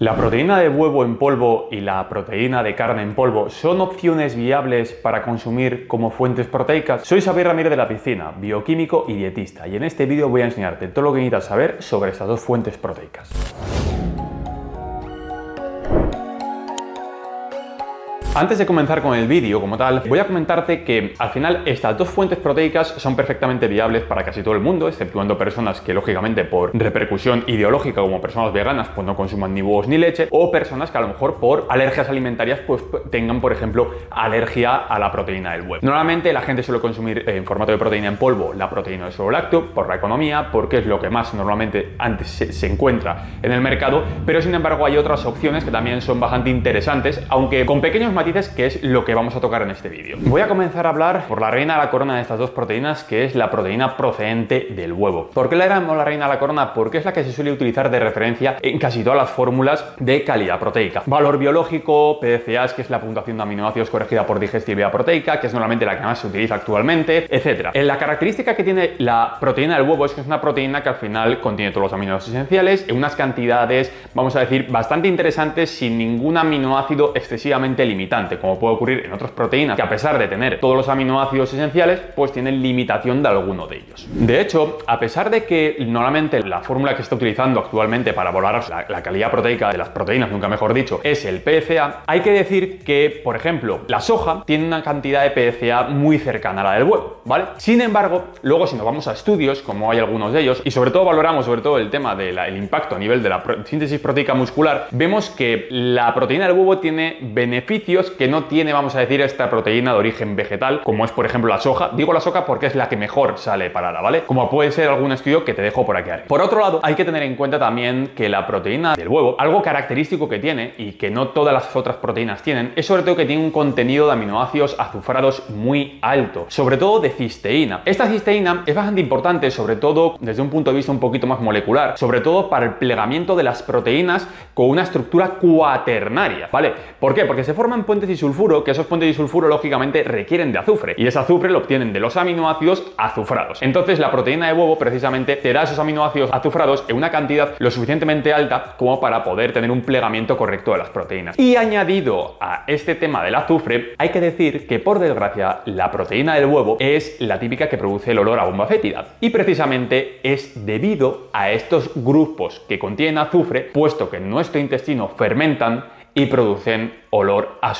¿La proteína de huevo en polvo y la proteína de carne en polvo son opciones viables para consumir como fuentes proteicas? Soy Xavier Ramírez de la Piscina, bioquímico y dietista, y en este vídeo voy a enseñarte todo lo que necesitas saber sobre estas dos fuentes proteicas. Antes de comenzar con el vídeo como tal, voy a comentarte que al final estas dos fuentes proteicas son perfectamente viables para casi todo el mundo, exceptuando personas que lógicamente por repercusión ideológica como personas veganas pues no consuman ni huevos ni leche o personas que a lo mejor por alergias alimentarias pues tengan por ejemplo alergia a la proteína del huevo. Normalmente la gente suele consumir en formato de proteína en polvo la proteína de suelo lácteo por la economía, porque es lo que más normalmente antes se, se encuentra en el mercado, pero sin embargo hay otras opciones que también son bastante interesantes, aunque con pequeños matices que es lo que vamos a tocar en este vídeo. Voy a comenzar a hablar por la reina de la corona de estas dos proteínas, que es la proteína procedente del huevo. ¿Por qué la llamamos la reina de la corona? Porque es la que se suele utilizar de referencia en casi todas las fórmulas de calidad proteica. Valor biológico, PDCAs, que es la puntuación de aminoácidos corregida por digestibilidad proteica, que es normalmente la que más se utiliza actualmente, etcétera. La característica que tiene la proteína del huevo es que es una proteína que al final contiene todos los aminoácidos esenciales en unas cantidades, vamos a decir, bastante interesantes sin ningún aminoácido excesivamente como puede ocurrir en otras proteínas que a pesar de tener todos los aminoácidos esenciales, pues tienen limitación de alguno de ellos. De hecho, a pesar de que normalmente la fórmula que se está utilizando actualmente para valorar la, calidad proteica de las proteínas, nunca mejor dicho, es el PCA, hay que decir que, por ejemplo, la soja tiene una cantidad de PCA muy cercana a la del huevo, ¿vale? Sin embargo, luego si nos vamos a estudios, como hay algunos de ellos, y sobre todo valoramos sobre todo el tema del impacto a nivel de la síntesis proteica muscular, vemos que la proteína del huevo tiene beneficios que no tiene, vamos a decir, esta proteína de origen vegetal, como es por ejemplo la soja. Digo la soja porque es la que mejor sale parada, ¿vale? Como puede ser algún estudio que te dejo por aquí arriba. Por otro lado, hay que tener en cuenta también que la proteína del huevo, algo característico que tiene y que no todas las otras proteínas tienen, es sobre todo que tiene un contenido de aminoácidos azufrados muy alto, sobre todo de cisteína. Esta cisteína es bastante importante, sobre todo desde un punto de vista un poquito más molecular, sobre todo para el plegamiento de las proteínas con una estructura cuaternaria, ¿vale? ¿Por qué? Porque se forman puentes disulfuro, que esos puentes disulfuro lógicamente requieren de azufre y ese azufre lo obtienen de los aminoácidos azufrados. Entonces la proteína de huevo precisamente te da esos aminoácidos azufrados en una cantidad lo suficientemente alta como para poder tener un plegamiento correcto de las proteínas. Y añadido a este tema del azufre, hay que decir que por desgracia la proteína del huevo es la típica que produce el olor a bomba fétida y precisamente es debido a estos grupos que contienen azufre, puesto que en nuestro intestino fermentan y producen olor a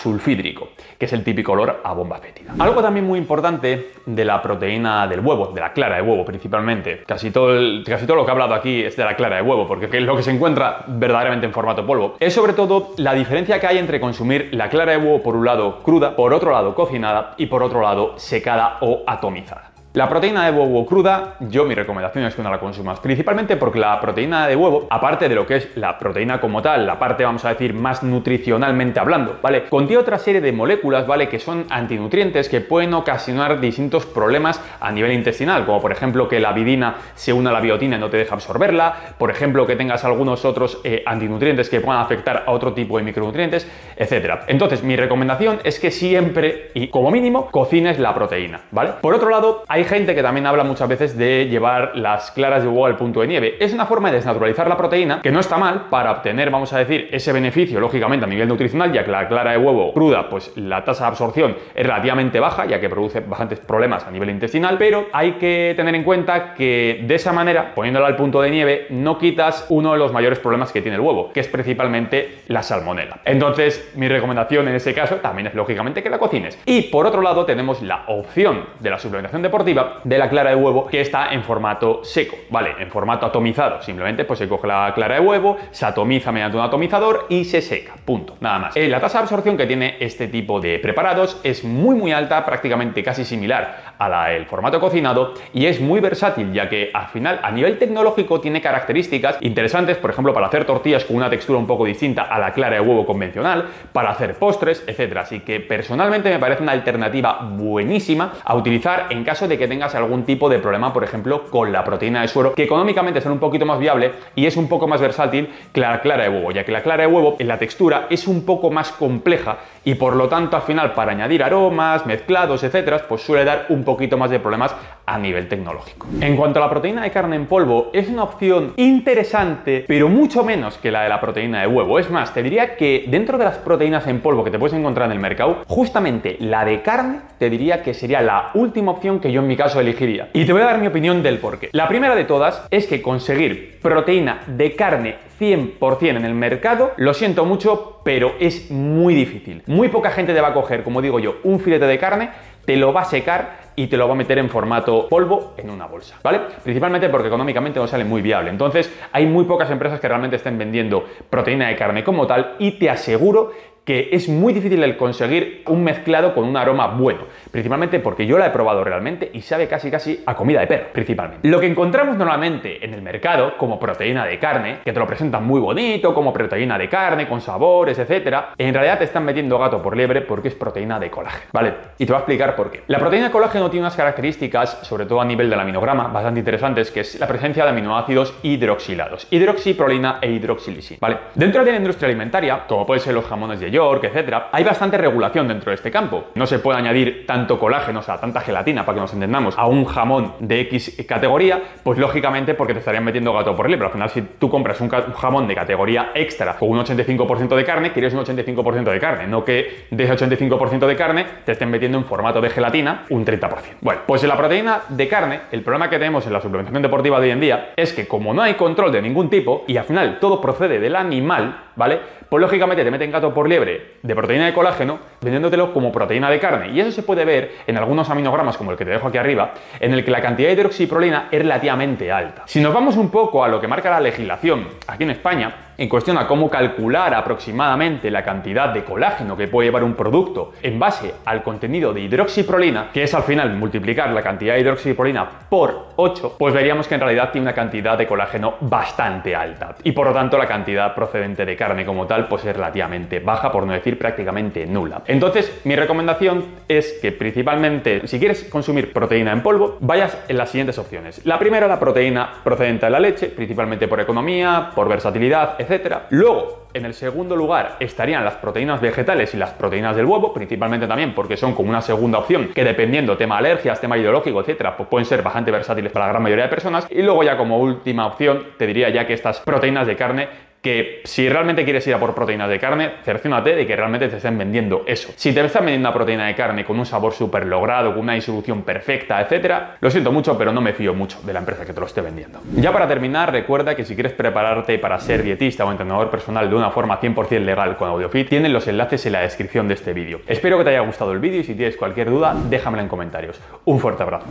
que es el típico olor a bomba fétida. Algo también muy importante de la proteína del huevo, de la clara de huevo principalmente, casi todo, casi todo lo que he hablado aquí es de la clara de huevo, porque es lo que se encuentra verdaderamente en formato polvo, es sobre todo la diferencia que hay entre consumir la clara de huevo por un lado cruda, por otro lado cocinada y por otro lado secada o atomizada. La proteína de huevo cruda, yo mi recomendación es que no la consumas, principalmente porque la proteína de huevo, aparte de lo que es la proteína como tal, la parte vamos a decir más nutricionalmente hablando, ¿vale? Contiene otra serie de moléculas, ¿vale? Que son antinutrientes que pueden ocasionar distintos problemas a nivel intestinal, como por ejemplo que la vidina se una a la biotina y no te deja absorberla, por ejemplo que tengas algunos otros eh, antinutrientes que puedan afectar a otro tipo de micronutrientes, etcétera. Entonces, mi recomendación es que siempre y como mínimo cocines la proteína, ¿vale? Por otro lado, hay hay gente que también habla muchas veces de llevar las claras de huevo al punto de nieve. Es una forma de desnaturalizar la proteína que no está mal para obtener, vamos a decir, ese beneficio, lógicamente, a nivel nutricional, ya que la clara de huevo cruda, pues la tasa de absorción es relativamente baja, ya que produce bastantes problemas a nivel intestinal, pero hay que tener en cuenta que de esa manera, poniéndola al punto de nieve, no quitas uno de los mayores problemas que tiene el huevo, que es principalmente la salmonela. Entonces, mi recomendación en ese caso también es lógicamente que la cocines. Y por otro lado, tenemos la opción de la suplementación deportiva de la clara de huevo que está en formato seco, ¿vale? En formato atomizado. Simplemente pues se coge la clara de huevo, se atomiza mediante un atomizador y se seca. Punto. Nada más. Eh, la tasa de absorción que tiene este tipo de preparados es muy muy alta, prácticamente casi similar a la del formato cocinado y es muy versátil ya que al final a nivel tecnológico tiene características interesantes, por ejemplo para hacer tortillas con una textura un poco distinta a la clara de huevo convencional, para hacer postres, etcétera. Así que personalmente me parece una alternativa buenísima a utilizar en caso de que tengas algún tipo de problema, por ejemplo, con la proteína de suero, que económicamente es un poquito más viable y es un poco más versátil que la clara de huevo, ya que la clara de huevo en la textura es un poco más compleja y por lo tanto al final para añadir aromas, mezclados, etcétera, pues suele dar un poquito más de problemas a nivel tecnológico. En cuanto a la proteína de carne en polvo, es una opción interesante, pero mucho menos que la de la proteína de huevo. Es más, te diría que dentro de las proteínas en polvo que te puedes encontrar en el mercado, justamente la de carne te diría que sería la última opción que yo mi caso elegiría. Y te voy a dar mi opinión del porqué. La primera de todas es que conseguir proteína de carne 100% en el mercado, lo siento mucho, pero es muy difícil. Muy poca gente te va a coger, como digo yo, un filete de carne, te lo va a secar y te lo va a meter en formato polvo en una bolsa, ¿vale? Principalmente porque económicamente no sale muy viable. Entonces, hay muy pocas empresas que realmente estén vendiendo proteína de carne como tal y te aseguro que es muy difícil el conseguir un mezclado con un aroma bueno, principalmente porque yo la he probado realmente y sabe casi casi a comida de perro, principalmente. Lo que encontramos normalmente en el mercado como proteína de carne, que te lo presentan muy bonito, como proteína de carne, con sabores, etcétera, en realidad te están metiendo gato por liebre porque es proteína de colágeno, ¿vale? Y te voy a explicar por qué. La proteína de colágeno tiene unas características, sobre todo a nivel del aminograma, bastante interesantes, que es la presencia de aminoácidos hidroxilados, hidroxiprolina e hidroxilisina, ¿vale? Dentro de la industria alimentaria, como pueden ser los jamones de York, etcétera, hay bastante regulación dentro de este campo. No se puede añadir tanto colágeno, o sea, tanta gelatina, para que nos entendamos, a un jamón de X categoría, pues lógicamente porque te estarían metiendo gato por liebre. Al final, si tú compras un, jamón de categoría extra con un 85% de carne, quieres un 85% de carne, no que de ese 85% de carne te estén metiendo en formato de gelatina un 30%. Bueno, pues en la proteína de carne, el problema que tenemos en la suplementación deportiva de hoy en día es que como no hay control de ningún tipo y al final todo procede del animal, ¿vale? Pues lógicamente te meten gato por liebre de proteína de colágeno vendiéndotelo como proteína de carne. Y eso se puede ver en algunos aminogramas como el que te dejo aquí arriba, en el que la cantidad de hidroxiprolina es relativamente alta. Si nos vamos un poco a lo que marca la legislación aquí en España, en cuestión a cómo calcular aproximadamente la cantidad de colágeno que puede llevar un producto en base al contenido de hidroxiprolina, que es al final multiplicar la cantidad de hidroxiprolina por 8, pues veríamos que en realidad tiene una cantidad de colágeno bastante alta. Y por lo tanto la cantidad procedente de carne como tal pues es relativamente baja, por no decir prácticamente nula. Entonces mi recomendación es que principalmente si quieres consumir proteína en polvo, vayas en las siguientes opciones. La primera, la proteína procedente de la leche, principalmente por economía, por versatilidad, etc Luego, en el segundo lugar estarían las proteínas vegetales y las proteínas del huevo, principalmente también porque son como una segunda opción que dependiendo tema alergias, tema ideológico, etcétera, pues pueden ser bastante versátiles para la gran mayoría de personas. Y luego ya como última opción te diría ya que estas proteínas de carne que si realmente quieres ir a por proteínas de carne, cerciónate de que realmente te estén vendiendo eso. Si te están vendiendo una proteína de carne con un sabor súper logrado, con una disolución perfecta, etcétera, lo siento mucho, pero no me fío mucho de la empresa que te lo esté vendiendo. Ya para terminar, recuerda que si quieres prepararte para ser dietista o entrenador personal de una forma 100% legal con AudioFit, tienen los enlaces en la descripción de este vídeo. Espero que te haya gustado el vídeo y si tienes cualquier duda, déjamela en comentarios. Un fuerte abrazo.